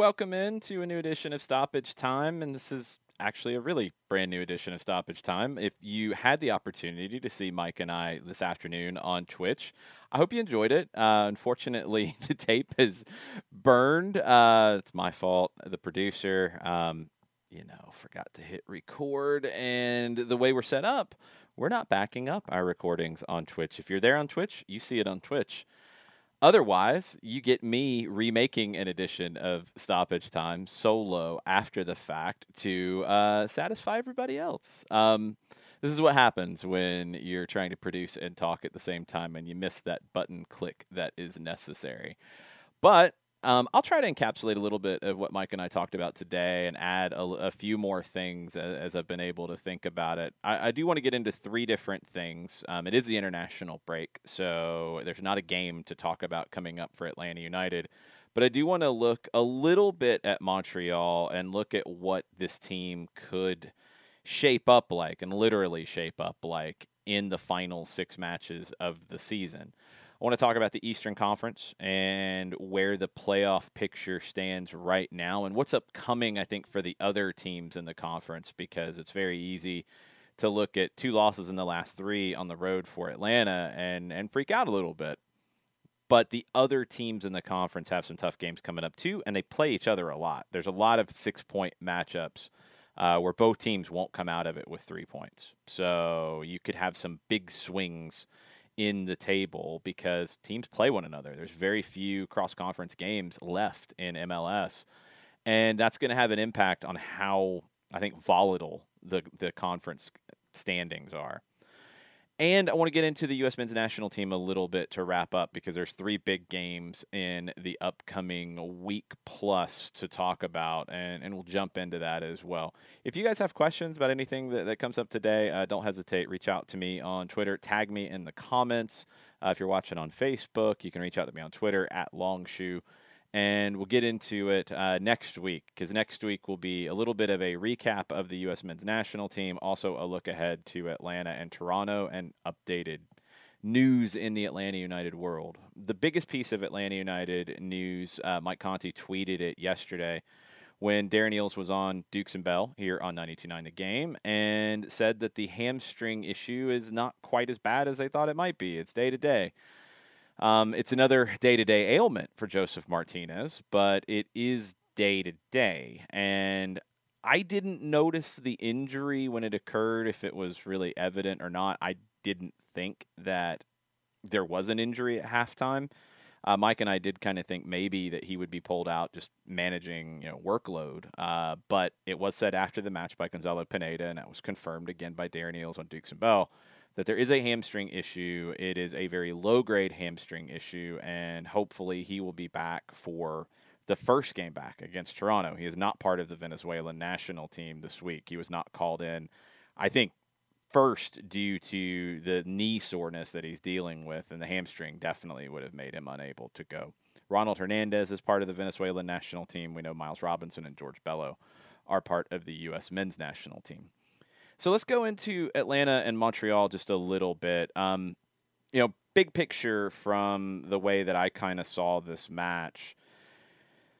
Welcome in to a new edition of Stoppage Time, and this is actually a really brand new edition of Stoppage Time. If you had the opportunity to see Mike and I this afternoon on Twitch, I hope you enjoyed it. Uh, unfortunately, the tape is burned. Uh, it's my fault. The producer, um, you know, forgot to hit record, and the way we're set up, we're not backing up our recordings on Twitch. If you're there on Twitch, you see it on Twitch. Otherwise, you get me remaking an edition of Stoppage Time solo after the fact to uh, satisfy everybody else. Um, this is what happens when you're trying to produce and talk at the same time and you miss that button click that is necessary. But um, I'll try to encapsulate a little bit of what Mike and I talked about today and add a, a few more things as, as, I've been able to think about it. I, I do want to get into three different things. Um, it is the international break, so there's not a game to talk about coming up for Atlanta United. But I do want to look a little bit at Montreal and look at what this team could shape up like and literally shape up like in the final six matches of the season. I want to talk about the Eastern Conference and where the playoff picture stands right now and what's upcoming, I think, for the other teams in the conference because it's very easy to look at two losses in the last three on the road for Atlanta and, and freak out a little bit. But the other teams in the conference have some tough games coming up too, and they play each other a lot. There's a lot of six point matchups. Uh, where both teams won't come out of it with three points. So you could have some big swings in the table because teams play one another. There's very few cross conference games left in MLS. And that's going to have an impact on how I think volatile the the conference standings are. And I want to get into the U.S. men's national team a little bit to wrap up because there's three big games in the upcoming week plus to talk about, and, and we'll jump into that as well. If you guys have questions about anything that, that comes up today, uh, don't hesitate. Reach out to me on Twitter. Tag me in the comments. Uh, if you're watching on Facebook, you can reach out to me on Twitter at Longshore and we'll get into it uh, next week because next week will be a little bit of a recap of the U.S. men's national team, also a look ahead to Atlanta and Toronto, and updated news in the Atlanta United world. The biggest piece of Atlanta United news, uh, Mike Conti tweeted it yesterday when Darren Eales was on Dukes and Bell here on 92.9 The Game and said that the hamstring issue is not quite as bad as they thought it might be. It's day to day. Um, it's another day to day ailment for Josef Martinez, but it is day to day. And I didn't notice the injury when it occurred, if it was really evident or not. I didn't think that there was an injury at halftime. Uh, Mike and I did kind of think maybe that he would be pulled out just managing you know workload, uh, but it was said after the match by Gonzalo Pineda, and that was confirmed again by Darren Eales on Dukes and Bell that there is a hamstring issue. It is a very low grade hamstring issue, and hopefully he will be back for the first game back against Toronto. He is not part of the Venezuelan national team this week. He was not called in, I think, first due to the knee soreness that he's dealing with, and the hamstring definitely would have made him unable to go. Ronald Hernandez is part of the Venezuelan national team. We know Miles Robinson and George Bello are part of the U.S. men's national team. So let's go into Atlanta and Montreal just a little bit. Um, you know, big picture from the way that I kind of saw this match.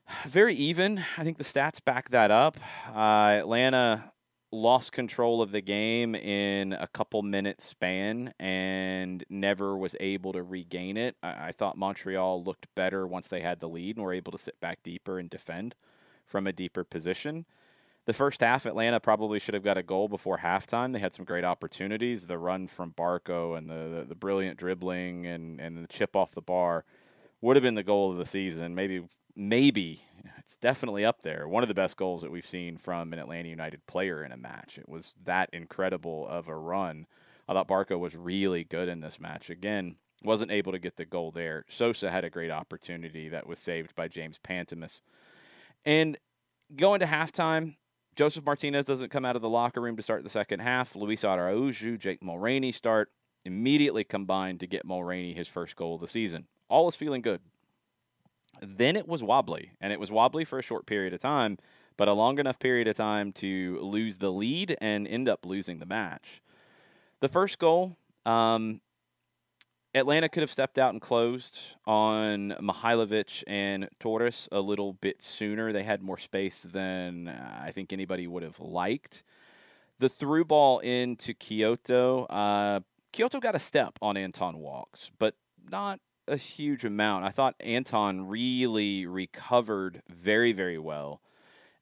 Very even. I think the stats back that up. Uh, Atlanta lost control of the game in a couple minutes span and never was able to regain it. I, I, thought Montreal looked better once they had the lead and were able to sit back deeper and defend from a deeper position. The first half, Atlanta probably should have got a goal before halftime. They had some great opportunities. The run from Barco and the, the, the brilliant dribbling and, and the chip off the bar would have been the goal of the season. Maybe maybe it's definitely up there. One of the best goals that we've seen from an Atlanta United player in a match. It was that incredible of a run. I thought Barco was really good in this match. Again, wasn't able to get the goal there. Sosa had a great opportunity that was saved by James Pantemis. And going to halftime, Josef Martinez doesn't come out of the locker room to start the second half. Luis Araujo, Jake Mulroney start immediately combined to get Mulroney his first goal of the season. All is feeling good. Then it was wobbly, and it was wobbly for a short period of time, but a long enough period of time to lose the lead and end up losing the match. The first goal, um, Atlanta could have stepped out and closed on Mihailovic and Torres a little bit sooner. They had more space than uh, I think anybody would have liked. The through ball into Quioto, uh, Quioto got a step on Anton Walkes, but not a huge amount. I thought Anton really recovered very, very well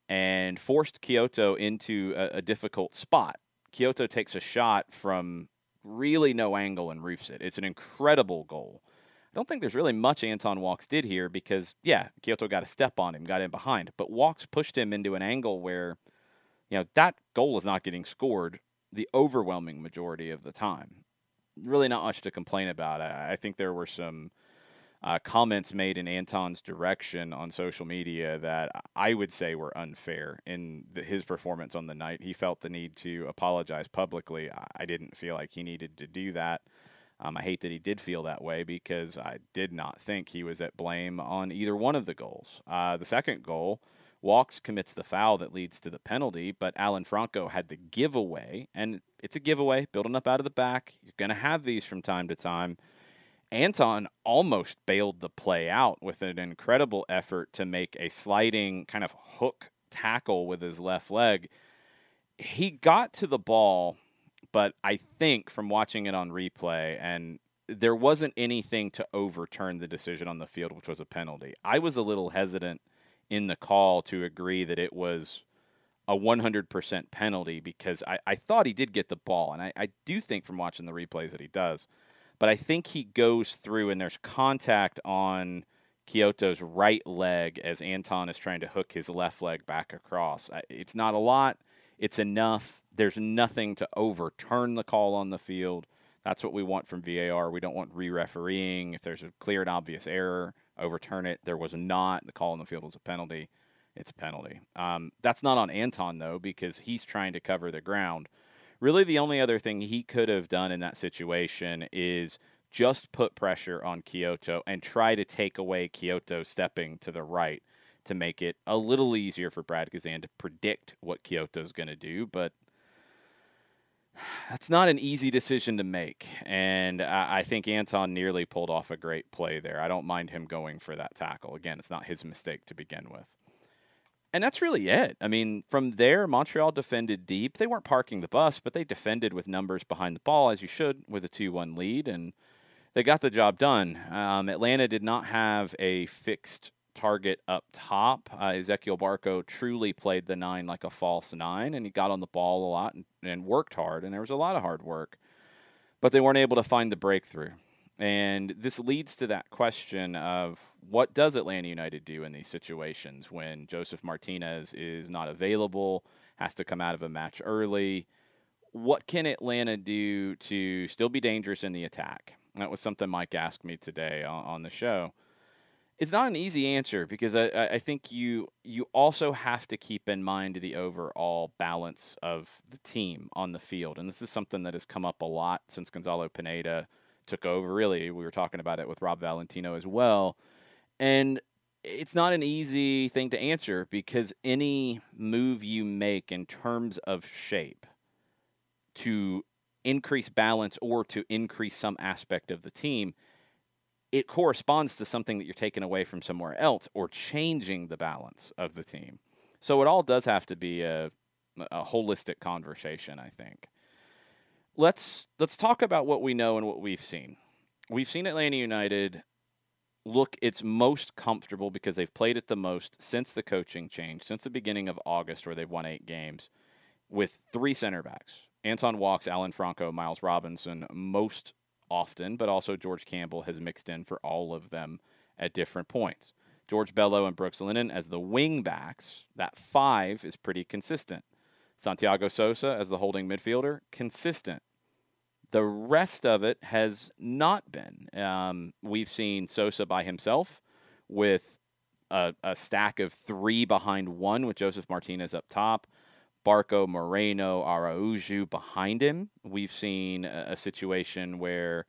and forced Quioto into a, a difficult spot. Quioto takes a shot from really no angle and roofs it. It's an incredible goal. I don't think there's really much Anton Walkes did here because, yeah, Quioto got a step on him, got in behind, but Walkes pushed him into an angle where, you know, that goal is not getting scored the overwhelming majority of the time really not much to complain about. I, think there were some uh, comments made in Anton's direction on social media that I would say were unfair in the, his performance on the night. He felt the need to apologize publicly. I didn't feel like he needed to do that. Um, I hate that he did feel that way because I did not think he was at blame on either one of the goals. Uh, the second goal, Walkes commits the foul that leads to the penalty, but Alan Franco had the giveaway, and it's a giveaway, building up out of the back. You're going to have these from time to time. Anton almost bailed the play out with an incredible effort to make a sliding kind of hook tackle with his left leg. He got to the ball, but I think from watching it on replay, and there wasn't anything to overturn the decision on the field, which was a penalty. I was a little hesitant in the call to agree that it was a 100% penalty because I, I thought he did get the ball. And I, I do think from watching the replays that he does. But I think he goes through and there's contact on Quioto's right leg as Anton is trying to hook his left leg back across. It's not a lot, it's enough. There's nothing to overturn the call on the field. That's what we want from VAR. We don't want re refereeing. If there's a clear and obvious error, overturn it. There was not. The call on the field was a penalty. It's a penalty. Um, that's not on Anton, though, because he's trying to cover the ground. Really, the only other thing he could have done in that situation is just put pressure on Quioto and try to take away Quioto stepping to the right to make it a little easier for Brad Guzan to predict what Quioto's going to do. But that's not an easy decision to make. And I, I, think Anton nearly pulled off a great play there. I don't mind him going for that tackle. Again, it's not his mistake to begin with. And that's really it. I mean, from there, Montreal defended deep. They weren't parking the bus, but they defended with numbers behind the ball, as you should, with a 2 1 lead. And they got the job done. Um, Atlanta did not have a fixed target up top. Uh, Ezequiel Barco truly played the nine like a false nine, and he got on the ball a lot and, and worked hard, and there was a lot of hard work. But they weren't able to find the breakthrough. And this leads to that question of what does Atlanta United do in these situations when Josef Martinez is not available, has to come out of a match early? What can Atlanta do to still be dangerous in the attack? That was something Mike asked me today on, the show it's not an easy answer because I, I think you you also have to keep in mind the overall balance of the team on the field, and this is something that has come up a lot since Gonzalo Pineda took over. Really, we were talking about it with Rob Valentino as well, and it's not an easy thing to answer because any move you make in terms of shape to increase balance or to increase some aspect of the team, it corresponds to something that you're taking away from somewhere else or changing the balance of the team. So it all does have to be a, a holistic conversation, I think. Let's let's talk about what we know and what we've seen. We've seen Atlanta United look its most comfortable because they've played it the most since the coaching change, since the beginning of August, where they've won eight games, with three center backs Anton Walkes, Alan Franco, Miles Robinson, most often, but also George Campbell has mixed in for all of them at different points. George Bello and Brooks Lennon as the wing backs, that five is pretty consistent. Santiago Sosa as the holding midfielder, consistent. The rest of it has not been. Um, we've seen Sosa by himself with a, a, stack of three behind one with Josef Martinez up top. Barco, Moreno, Araujo behind him. We've seen a, a situation where,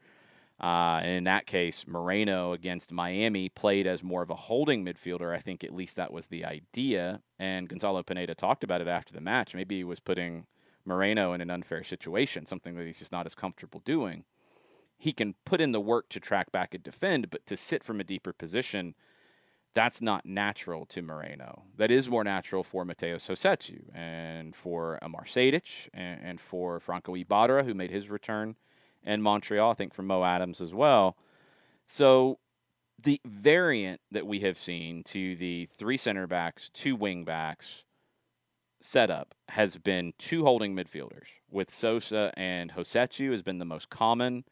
uh, in that case, Moreno against Miami played as more of a holding midfielder. I think at least that was the idea. And Gonzalo Pineda talked about it after the match. Maybe he was putting Moreno in an unfair situation, something that he's just not as comfortable doing. He can put in the work to track back and defend, but to sit from a deeper position, that's not natural to Moreno. That is more natural for Matheus Rossetto and for Amar Sejdic and, and for Franco Ibarra, who made his return in Montreal, I think for Mo Adams as well. So the variant that we have seen to the three center backs, two wing backs, setup has been two holding midfielders, with Sosa and Rossetto has been the most common.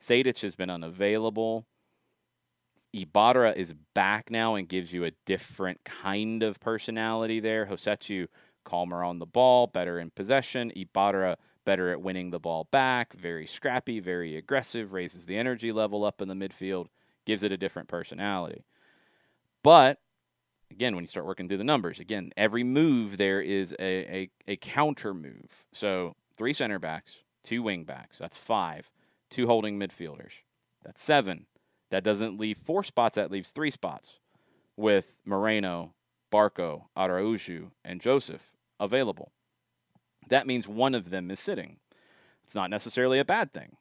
Sejdic has been unavailable. Ibarra is back now and gives you a different kind of personality there. Rossetto calmer on the ball, better in possession. Ibarra better at winning the ball back, very scrappy, very aggressive, raises the energy level up in the midfield, gives it a different personality. But again, when you start working through the numbers, again, every move there is a, a, a counter move. So three center backs, two wing backs, that's five. Two holding midfielders, that's seven. That doesn't leave four spots, that leaves three spots with Moreno, Barco, Araujo, and Josef available. That means one of them is sitting. It's not necessarily a bad thing.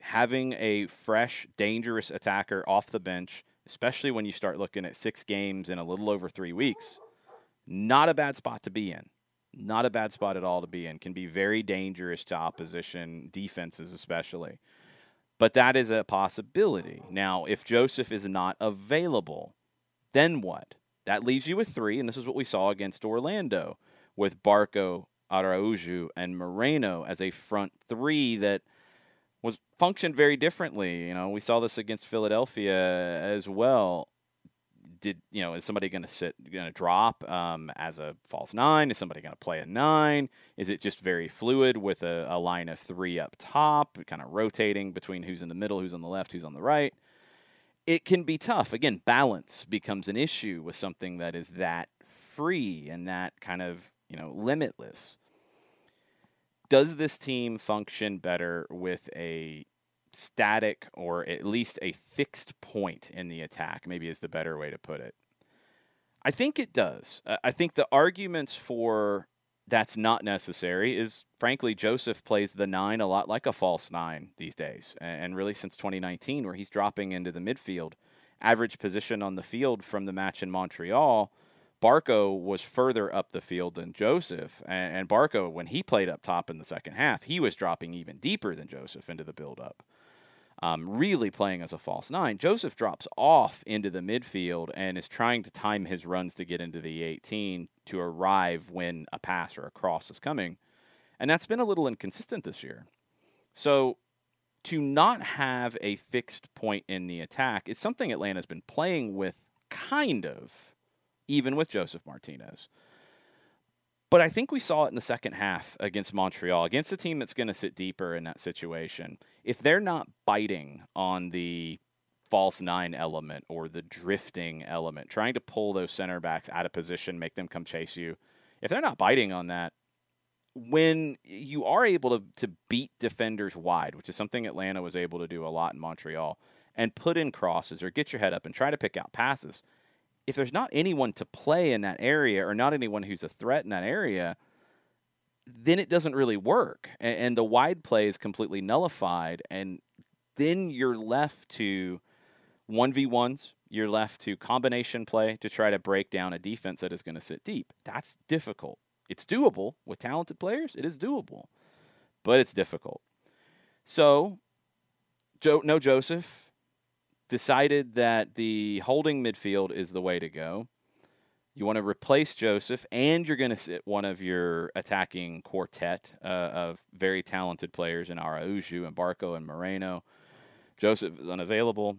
Having a fresh, dangerous attacker off the bench especially when you start looking at six games in a little over three weeks. Not a bad spot to be in. Not a bad spot at all to be in. Can be very dangerous to opposition defenses, especially. But that is a possibility. Now, if Josef is not available, then what? That leaves you with three, and this is what we saw against Orlando with Barco, Araujo, and Moreno as a front three that – was functioned very differently. You know, we saw this against Philadelphia as well. Did you know? Is somebody going to sit, going to drop um, as a false nine? Is somebody going to play a nine? Is it just very fluid with a, a line of three up top, kind of rotating between who's in the middle, who's on the left, who's on the right? It can be tough. Again, balance becomes an issue with something that is that free and that kind of you know limitless does this team function better with a static or at least a fixed point in the attack? Maybe is the better way to put it. I think it does. I think the arguments for that's not necessary is frankly Josef plays the nine a lot like a false nine these days, and really since 2019, where he's dropping into the midfield. Average position on the field from the match in Montreal Barco was further up the field than Josef. And, and Barco, when he played up top in the second half, he was dropping even deeper than Josef into the build-up. Um, really playing as a false nine. Josef drops off into the midfield and is trying to time his runs to get into the 18 to arrive when a pass or a cross is coming. And that's been a little inconsistent this year. So to not have a fixed point in the attack is something Atlanta's been playing with kind of even with Josef Martinez. But I think we saw it in the second half against Montreal, against a team that's going to sit deeper in that situation. If they're not biting on the false nine element or the drifting element, trying to pull those center backs out of position, make them come chase you, if they're not biting on that, when you are able to, to beat defenders wide, which is something Atlanta was able to do a lot in Montreal, and put in crosses or get your head up and try to pick out passes – if there's not anyone to play in that area or not anyone who's a threat in that area, then it doesn't really work. And, and the wide play is completely nullified. And then you're left to 1v1s, you're left to combination play to try to break down a defense that is going to sit deep. That's difficult. It's doable with talented players, it is doable, but it's difficult. So, Joe, no Josef decided that the holding midfield is the way to go. You want to replace Josef, and you're going to sit one of your attacking quartet uh, of very talented players in Araujo and Barco and Moreno. Josef is unavailable.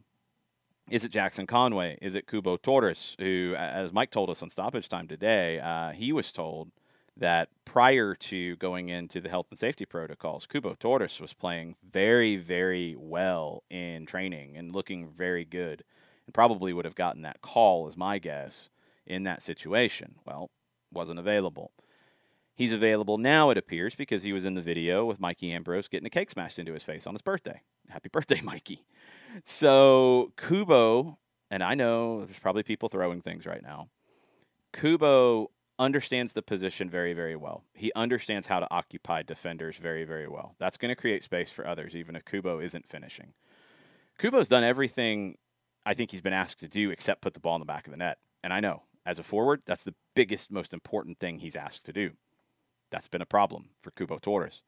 Is it Jackson Conway? Is it Cubo Torres, who, as Mike told us on stoppage time today, uh, he was told that prior to going into the health and safety protocols, Cubo Torres was playing very, very well in training and looking very good, and probably would have gotten that call, is my guess, in that situation. Well, wasn't available. He's available now, it appears, because he was in the video with Mikey Ambrose getting a cake smashed into his face on his birthday. Happy birthday, Mikey. So, Cubo, and I know there's probably people throwing things right now. Cubo understands the position very, very well. He understands how to occupy defenders very, very well. That's going to create space for others, even if Cubo isn't finishing. Cubo's done everything I think he's been asked to do except put the ball in the back of the net. And I know, as a forward, that's the biggest, most important thing he's asked to do. That's been a problem for Cubo Torres.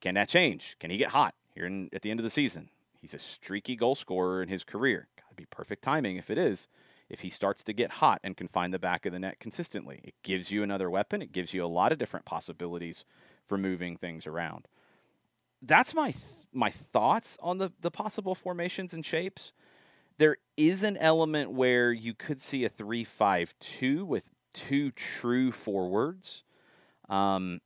Can that change? Can he get hot here in, at the end of the season? He's a streaky goal scorer in his career. Got to be perfect timing if it is if he starts to get hot and can find the back of the net consistently. It gives you another weapon. It gives you a lot of different possibilities for moving things around. That's my th- my thoughts on the the possible formations and shapes. There is an element where you could see a three-five-two with two true forwards. Um,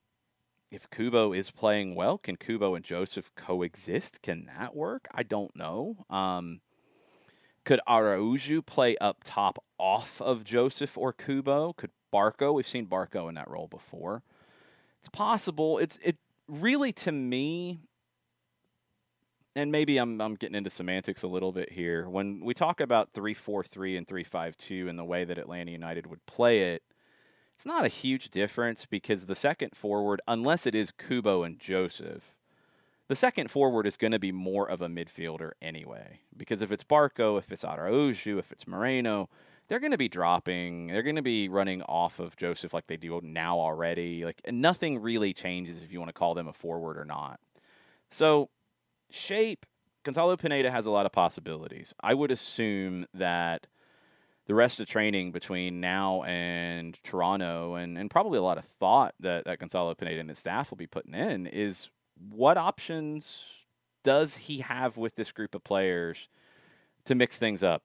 if Cubo is playing well, can Cubo and Josef coexist? Can that work? I don't know. Um, could Araujo play up top off of Josef or Cubo? Could Barco? We've seen Barco in that role before. It's possible. It's it really to me, and maybe I'm I'm getting into semantics a little bit here. When we talk about three four three and three five two and the way that Atlanta United would play it, it's not a huge difference because the second forward, unless it is Cubo and Joseph, the second forward is going to be more of a midfielder anyway. Because if it's Barco, if it's Araujo, if it's Moreno, they're going to be dropping. They're going to be running off of Josef like they do now already. Like nothing really changes if you want to call them a forward or not. So shape, Gonzalo Pineda has a lot of possibilities. I would assume that the rest of training between now and Toronto and, and probably a lot of thought that, that Gonzalo Pineda and his staff will be putting in is what options does he have with this group of players to mix things up?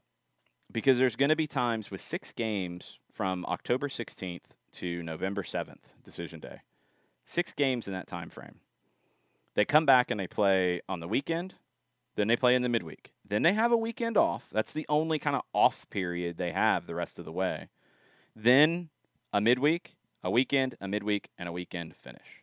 Because there's going to be times with six games from October 16th to November 7th, decision day. Six games in that time frame. They come back and they play on the weekend, then they play in the midweek. Then they have a weekend off. That's the only kind of off period they have the rest of the way. Then a midweek, a weekend, a midweek, and a weekend finish.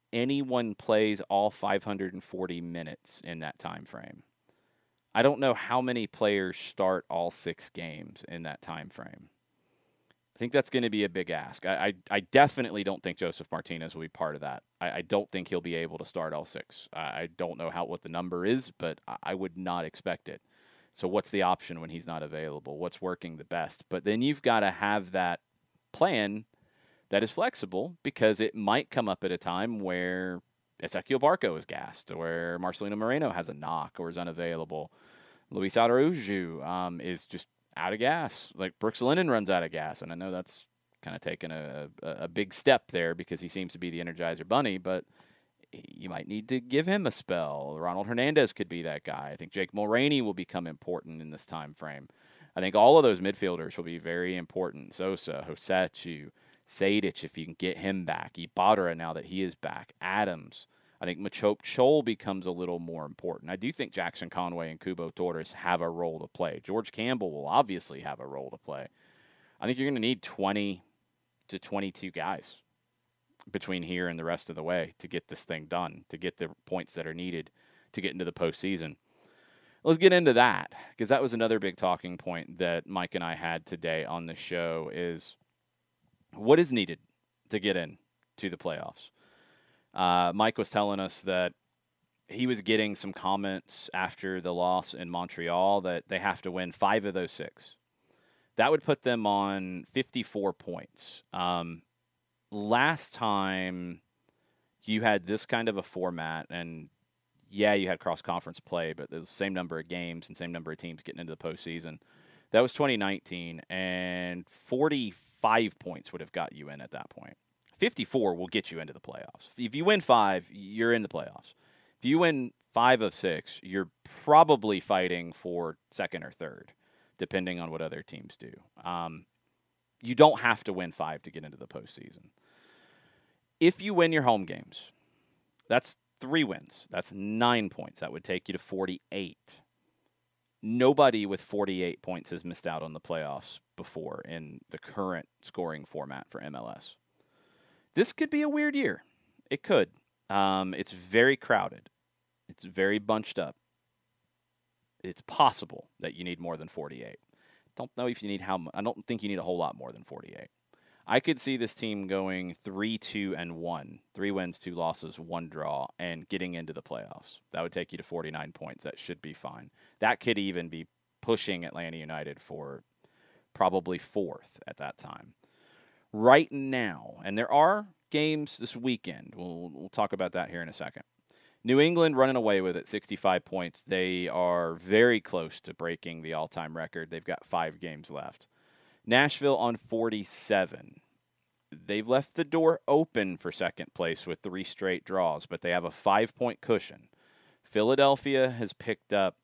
anyone plays all 540 minutes in that time frame. I don't know how many players start all six games in that time frame I think that's going to be a big ask. I, I, I, definitely don't think Josef Martinez will be part of that. I, I don't think he'll be able to start all six. I, I don't know how what the number is, but I would not expect it. So what's the option when he's not available? What's working the best? But then you've got to have that plan that is flexible because it might come up at a time where Ezequiel Barco is gassed, or where Marcelino Moreno has a knock or is unavailable. Luis Araujo um, is just out of gas. Like Brooks Lennon runs out of gas, and I know that's kind of taken a, a, a big step there because he seems to be the Energizer Bunny, but you might need to give him a spell. Ronald Hernandez could be that guy. I think Jake Mulroney will become important in this time frame. I think all of those midfielders will be very important. Sosa, Rossetto, Sejdic, if you can get him back. Ibarra, now that he is back. Adams. I think Machop Chol becomes a little more important. I do think Jackson Conway and Cubo Torres have a role to play. George Campbell will obviously have a role to play. I think you're going to need 20 to 22 guys between here and the rest of the way to get this thing done, to get the points that are needed to get into the postseason. Let's get into that because that was another big talking point that Mike and I had today on the show is what is needed to get in to the playoffs. Uh, Mike was telling us that he was getting some comments after the loss in Montreal that they have to win five of those six. That would put them on 54 points. Um, last time you had this kind of a format, and yeah, you had cross conference play, but the same number of games and same number of teams getting into the postseason. That was 2019, and 45 points would have got you in at that point. 54 will get you into the playoffs. If you win five, you're in the playoffs. If you win five of six, you're probably fighting for second or third, depending on what other teams do. Um, you don't have to win five to get into the postseason. If you win your home games, that's three wins. That's nine points. That would take you to 48. Nobody with 48 points has missed out on the playoffs before in the current scoring format for MLS this could be a weird year. It could. Um, it's very crowded. It's very bunched up. It's possible that you need more than 48. Don't know if you need how. I don't think you need a whole lot more than 48. I could see this team going three, two, and one, three wins, two losses, one draw, and getting into the playoffs. That would take you to 49 points. That should be fine. That could even be pushing Atlanta United for probably fourth at that time right now, and there are games this weekend. We'll, we'll talk about that here in a second. New England running away with it, 65 points. They are very close to breaking the all time record. They've got five games left. Nashville on 47. They've left the door open for second place with three straight draws, but they have a five point cushion. Philadelphia has picked up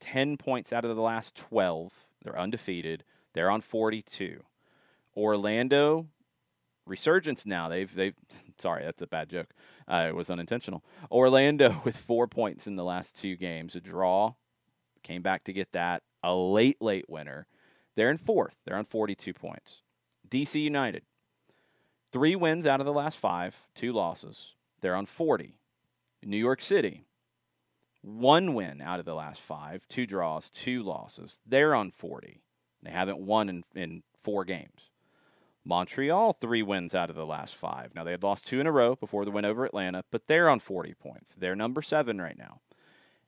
10 points out of the last 12. They're undefeated. They're on 42. Orlando resurgence now. They've they've sorry, that's a bad joke. Uh, it was unintentional. Orlando with four points in the last two games, a draw, came back to get that. A late late winner. They're in fourth. They're on 42 points. DC United, three wins out of the last five, two losses. They're on 40. New York City, one win out of the last five, two draws, two losses. They're on 40. They haven't won in, in four games. Montreal, three wins out of the last five. Now, they had lost two in a row before the win over Atlanta, but they're on 40 points. They're number seven right now.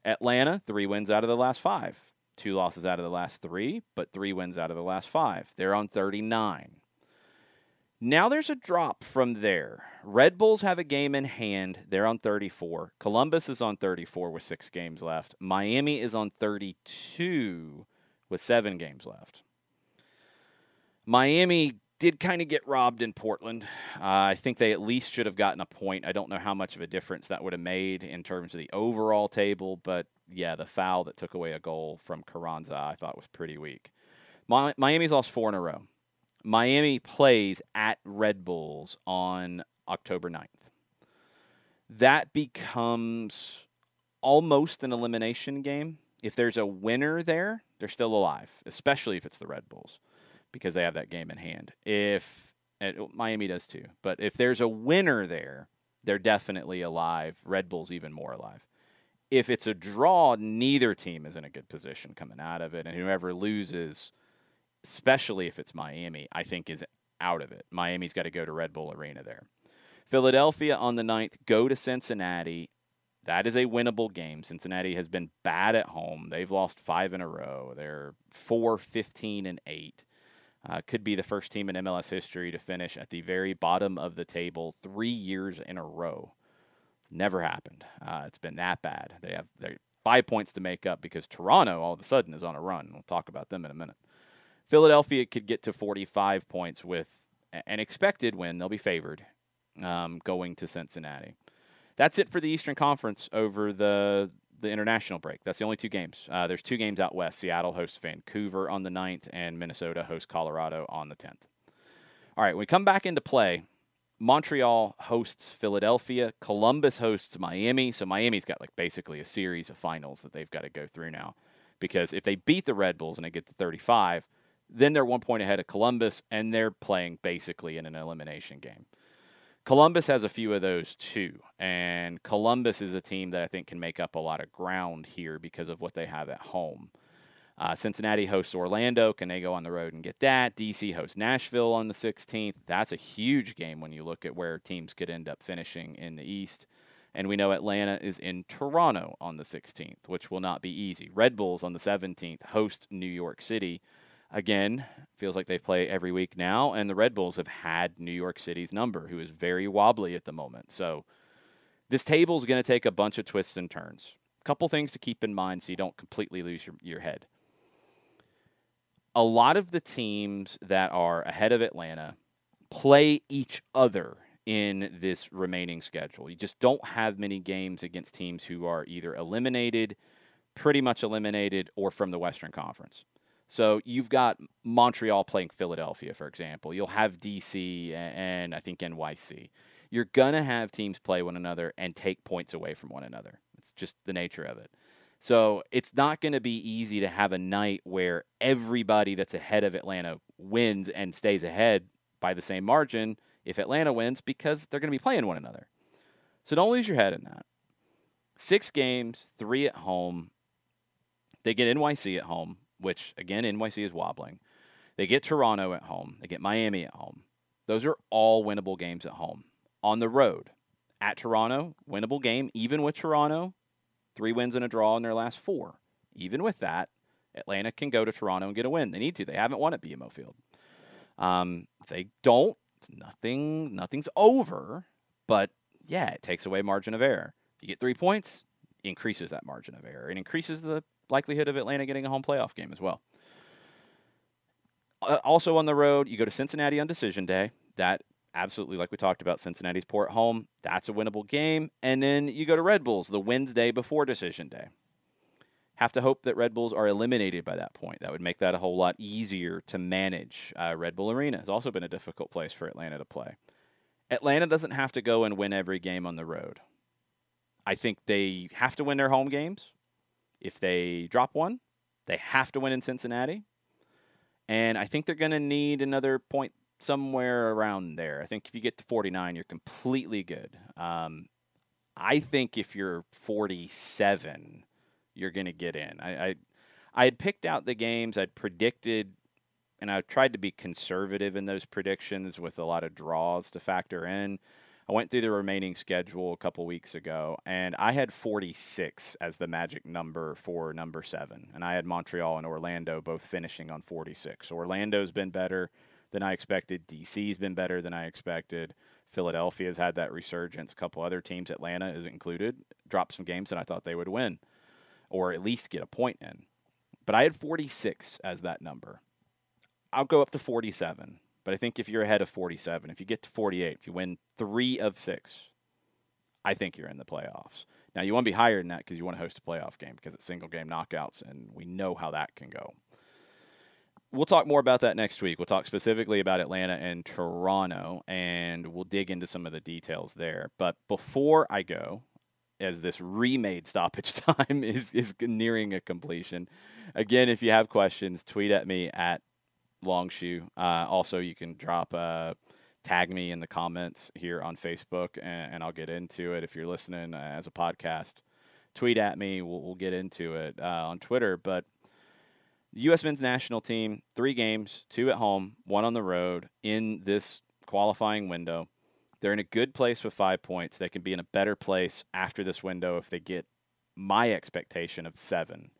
Atlanta, three wins out of the last five. Two losses out of the last three, but three wins out of the last five. They're on 39. Now there's a drop from there. Red Bulls have a game in hand. They're on 34. Columbus is on 34 with six games left. Miami is on 32 with seven games left. Miami did kind of get robbed in Portland. Uh, I think they at least should have gotten a point. I don't know how much of a difference that would have made in terms of the overall table, but yeah, the foul that took away a goal from Carranza I thought was pretty weak. Miami's lost four in a row. Miami plays at Red Bulls on October 9th. That becomes almost an elimination game. If there's a winner there, they're still alive, especially if it's the Red Bulls because they have that game in hand. If Miami does too, but if there's a winner there, they're definitely alive. Red Bulls even more alive. If it's a draw, neither team is in a good position coming out of it, and whoever loses, especially if it's Miami, I think is out of it. Miami's got to go to Red Bull Arena there. Philadelphia on the 9th, go to Cincinnati. That is a winnable game. Cincinnati has been bad at home. They've lost five in a row. They're 4 15 and 8. Uh, could be the first team in MLS history to finish at the very bottom of the table three years in a row. Never happened. Uh, it's been that bad. They have five points to make up because Toronto all of a sudden is on a run. We'll talk about them in a minute. Philadelphia could get to 45 points with an expected win. They'll be favored um, going to Cincinnati. That's it for the Eastern Conference over the the international break. That's the only two games. Uh, there's two games out west. Seattle hosts Vancouver on the 9th, and Minnesota hosts Colorado on the 10th. All right, when we come back into play, Montreal hosts Philadelphia. Columbus hosts Miami. So Miami's got like basically a series of finals that they've got to go through now. Because if they beat the Red Bulls and they get to 35, then they're one point ahead of Columbus, and they're playing basically in an elimination game. Columbus has a few of those too. And Columbus is a team that I think can make up a lot of ground here because of what they have at home. Uh, Cincinnati hosts Orlando. Can they go on the road and get that? DC hosts Nashville on the 16th. That's a huge game when you look at where teams could end up finishing in the East. And we know Atlanta is in Toronto on the 16th, which will not be easy. Red Bulls on the 17th host New York City again, feels like they play every week now, and the Red Bulls have had New York City's number, who is very wobbly at the moment. So this table is going to take a bunch of twists and turns. A couple things to keep in mind so you don't completely lose your, your head. A lot of the teams that are ahead of Atlanta play each other in this remaining schedule. You just don't have many games against teams who are either eliminated, pretty much eliminated, or from the Western Conference. So you've got Montreal playing Philadelphia, for example. You'll have DC and I think NYC. You're going to have teams play one another and take points away from one another. It's just the nature of it. So it's not going to be easy to have a night where everybody that's ahead of Atlanta wins and stays ahead by the same margin if Atlanta wins because they're going to be playing one another. So don't lose your head in that. Six games, three at home. They get NYC at home which again NYC is wobbling. They get Toronto at home. They get Miami at home. Those are all winnable games at home. On the road, at Toronto, winnable game, even with Toronto, three wins and a draw in their last four. Even with that, Atlanta can go to Toronto and get a win. They need to. They haven't won at BMO Field. Um, they don't, nothing. Nothing's over. But yeah, it takes away margin of error. If you get three points, increases that margin of error. It increases the likelihood of Atlanta getting a home playoff game as well. Uh, also on the road, you go to Cincinnati on decision day. That absolutely, like we talked about, Cincinnati's port home. That's a winnable game. And then you go to Red Bulls the Wednesday before decision day. Have to hope that Red Bulls are eliminated by that point. That would make that a whole lot easier to manage. Uh, Red Bull Arena has also been a difficult place for Atlanta to play. Atlanta doesn't have to go and win every game on the road. I think they have to win their home games. If they drop one, they have to win in Cincinnati. And I think they're going to need another point somewhere around there. I think if you get to 49, you're completely good. Um, I think if you're 47, you're going to get in. I, I, I had picked out the games I'd predicted, and I tried to be conservative in those predictions with a lot of draws to factor in. I went through the remaining schedule a couple weeks ago, and I had 46 as the magic number for number seven. And I had Montreal and Orlando both finishing on 46. Orlando's been better. Than I expected. DC's been better than I expected. Philadelphia's had that resurgence. A couple other teams, Atlanta is included, dropped some games that I thought they would win or at least get a point in. But I had 46 as that number. I'll go up to 47. But I think if you're ahead of 47, if you get to 48, if you win three of six, I think you're in the playoffs. Now, you want to be higher than that because you want to host a playoff game because it's single game knockouts, and we know how that can go. We'll talk more about that next week. We'll talk specifically about Atlanta and Toronto, and we'll dig into some of the details there. But before I go, as this remade stoppage time is, is nearing a completion, again, if you have questions, tweet at me at Longshore. Uh, also, you can drop uh, tag me in the comments here on Facebook, and, and I'll get into it. If you're listening uh, as a podcast, tweet at me. We'll, we'll get into it uh, on Twitter. But the U.S. men's national team, three games, two at home, one on the road in this qualifying window. They're in a good place with five points. They can be in a better place after this window if they get my expectation of seven.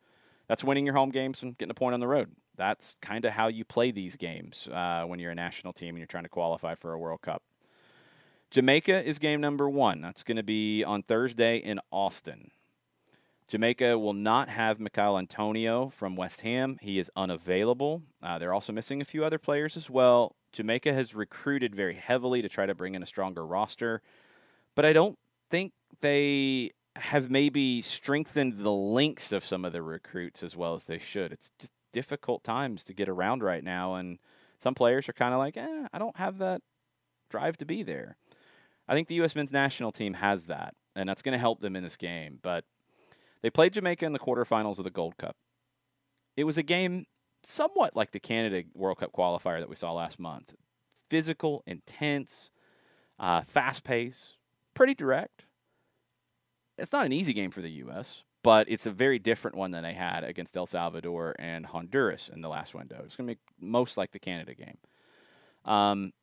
That's winning your home games and getting a point on the road that's kind of how you play these games uh, when you're a national team and you're trying to qualify for a World Cup. Jamaica is game number one. That's going to be on Thursday in Austin. Jamaica will not have Michail Antonio from West Ham. He is unavailable. Uh, they're also missing a few other players as well. Jamaica has recruited very heavily to try to bring in a stronger roster, but I don't think they have maybe strengthened the links of some of the recruits as well as they should. It's just difficult times to get around right now, and some players are kind of like, eh, I don't have that drive to be there. I think the U.S. men's national team has that, and that's going to help them in this game. But they played Jamaica in the quarterfinals of the Gold Cup. It was a game somewhat like the Canada World Cup qualifier that we saw last month physical, intense, uh, fast pace, pretty direct. It's not an easy game for the U.S., but it's a very different one than they had against El Salvador and Honduras in the last window. It's going to be most like the Canada game. Um,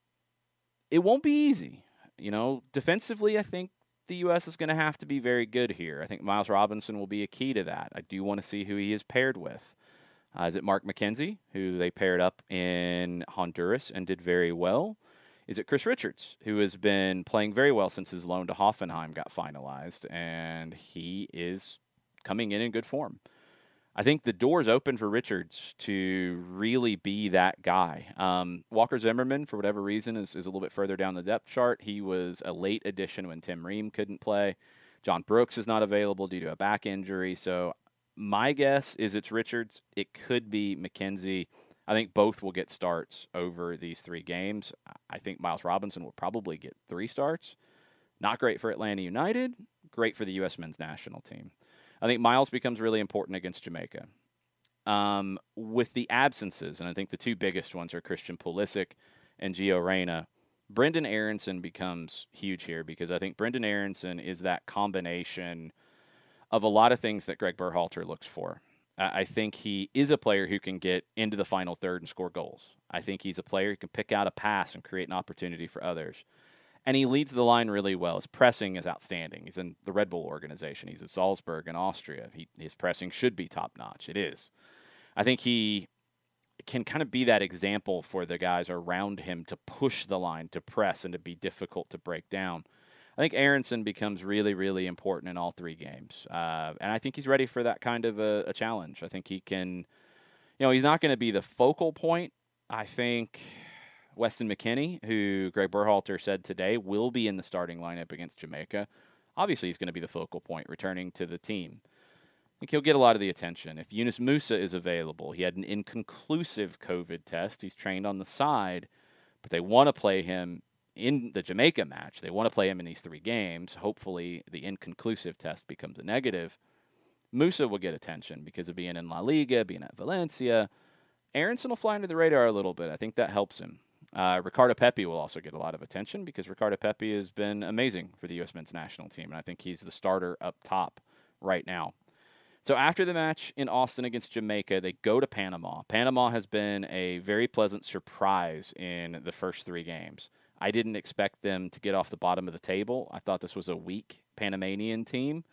it won't be easy. You know, defensively, I think the U.S. is going to have to be very good here. I think Miles Robinson will be a key to that. I do want to see who he is paired with. Uh, is it Mark McKenzie, who they paired up in Honduras and did very well? Is it Chris Richards, who has been playing very well since his loan to Hoffenheim got finalized, and he is coming in in good form. I think the door's open for Richards to really be that guy. Um, Walker Zimmerman, for whatever reason, is, is a little bit further down the depth chart. He was a late addition when Tim Ream couldn't play. John Brooks is not available due to a back injury. So my guess is it's Richards. It could be McKenzie. I think both will get starts over these three games. I think Miles Robinson will probably get three starts. Not great for Atlanta United, great for the U.S. men's national team. I think Miles becomes really important against Jamaica. Um, with the absences, and I think the two biggest ones are Christian Pulisic and Gio Reyna. Brenden Aaronson becomes huge here because I think Brenden Aaronson is that combination of a lot of things that Greg Berhalter looks for. I think he is a player who can get into the final third and score goals. I think he's a player who can pick out a pass and create an opportunity for others and he leads the line really well. His pressing is outstanding. He's in the Red Bull organization. He's at Salzburg in Austria. He, his pressing should be top notch. It is. I think he can kind of be that example for the guys around him to push the line, to press, and to be difficult to break down. I think Aaronson becomes really, really important in all three games. Uh, and I think he's ready for that kind of a, a challenge. I think he can, you know, he's not going to be the focal point. I think Weston McKennie, who Greg Berhalter said today will be in the starting lineup against Jamaica. Obviously, he's going to be the focal point returning to the team. I think he'll get a lot of the attention. If Yunus Musah is available, he had an inconclusive COVID test. He's trained on the side, but they want to play him in the Jamaica match. They want to play him in these three games. Hopefully, the inconclusive test becomes a negative. Musah will get attention because of being in La Liga, being at Valencia. Aaronson will fly under the radar a little bit. I think that helps him. Uh, Ricardo Pepi will also get a lot of attention because Ricardo Pepi has been amazing for the U.S. men's national team, and I think he's the starter up top right now. So after the match in Austin against Jamaica, they go to Panama. Panama has been a very pleasant surprise in the first three games. I didn't expect them to get off the bottom of the table. I thought this was a weak Panamanian team.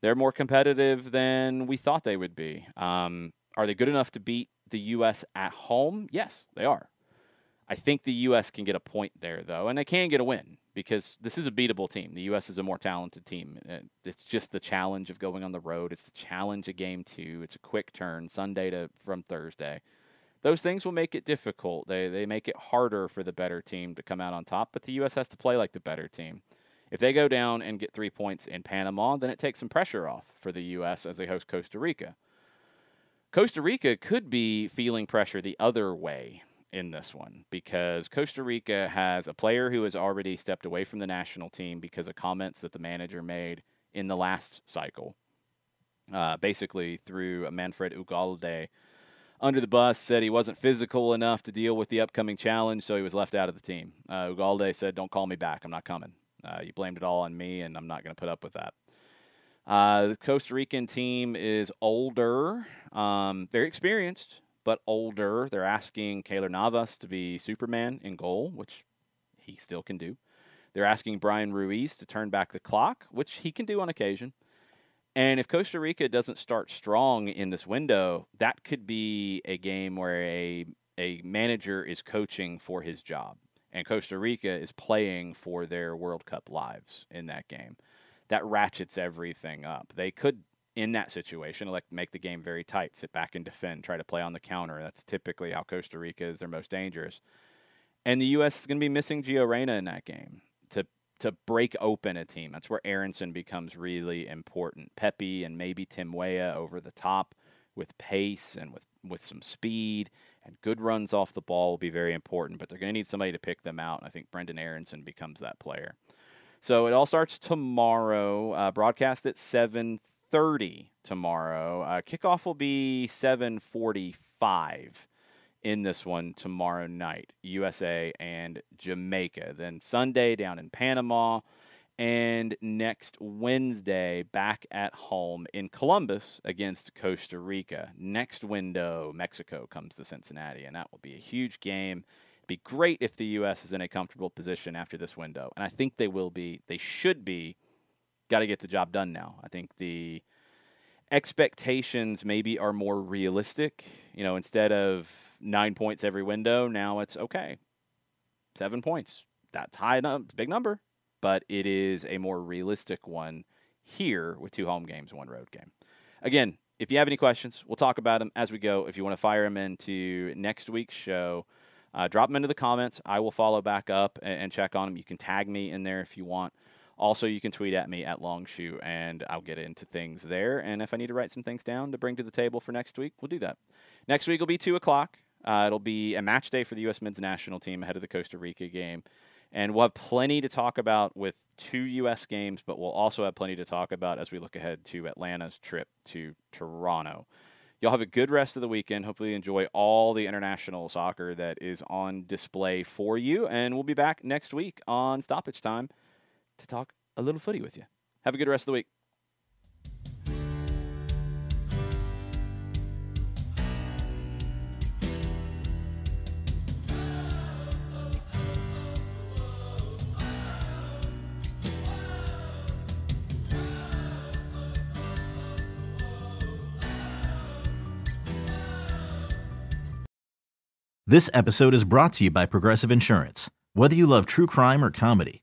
They're more competitive than we thought they would be. Um, are they good enough to beat the U.S. at home? Yes, they are. I think the U.S. can get a point there, though, and they can get a win because this is a beatable team. The U.S. is a more talented team. Uh, it's just the challenge of going on the road. It's the challenge of game two. It's a quick turn Sunday to from Thursday. Those things will make it difficult. They they make it harder for the better team to come out on top. But the U.S. has to play like the better team. If they go down and get three points in Panama, then it takes some pressure off for the U.S. as they host Costa Rica. Costa Rica could be feeling pressure the other way in this one because Costa Rica has a player who has already stepped away from the national team because of comments that the manager made in the last cycle. Uh, basically, threw Manfred Ugalde under the bus, said he wasn't physical enough to deal with the upcoming challenge, so he was left out of the team. Uh, Ugalde said, Don't call me back. I'm not coming. Uh, you blamed it all on me, and I'm not going to put up with that. Uh, the Costa Rican team is older, um, very experienced, but older. They're asking Keylor Navas to be Superman in goal, which he still can do. They're asking Bryan Ruiz to turn back the clock, which he can do on occasion. And if Costa Rica doesn't start strong in this window, that could be a game where a a manager is coaching for his job and Costa Rica is playing for their World Cup lives in that game. That ratchets everything up. They could in that situation, like make the game very tight, sit back and defend, try to play on the counter. That's typically how Costa Rica is their most dangerous. And the U.S. is going to be missing Gio Reyna in that game to to break open a team. That's where Aaronson becomes really important. Pepi and maybe Tim Weah over the top with pace and with, with some speed and good runs off the ball will be very important, but they're going to need somebody to pick them out. And I think Brenden Aaronson becomes that player. So it all starts tomorrow. Uh, broadcast at 7 7:30 tomorrow. Uh, kickoff will be 7:45 in this one tomorrow night. USA and Jamaica. Then Sunday down in Panama. And next Wednesday, back at home in Columbus against Costa Rica. Next window, Mexico comes to Cincinnati, and that will be a huge game. It'd be great if the U.S. is in a comfortable position after this window, and I think they will be. They should be got to get the job done now. I think the expectations maybe are more realistic. You know, instead of nine points every window, now it's okay, seven points. That's high enough, big number, but it is a more realistic one here with two home games, one road game. Again, if you have any questions, we'll talk about them as we go. If you want to fire them into next week's show, uh, drop them into the comments. I will follow back up and, and check on them. You can tag me in there if you want. Also, you can tweet at me at Longshore, and I'll get into things there. And if I need to write some things down to bring to the table for next week, we'll do that. Next week will be 2 o'clock. Uh, it'll be a match day for the U.S. men's national team ahead of the Costa Rica game. And we'll have plenty to talk about with two U.S. games, but we'll also have plenty to talk about as we look ahead to Atlanta's trip to Toronto. Y'all have a good rest of the weekend. Hopefully, enjoy all the international soccer that is on display for you. And we'll be back next week on Stoppage Time to talk a little footy with you. Have a good rest of the week. This episode is brought to you by Progressive Insurance. Whether you love true crime or comedy,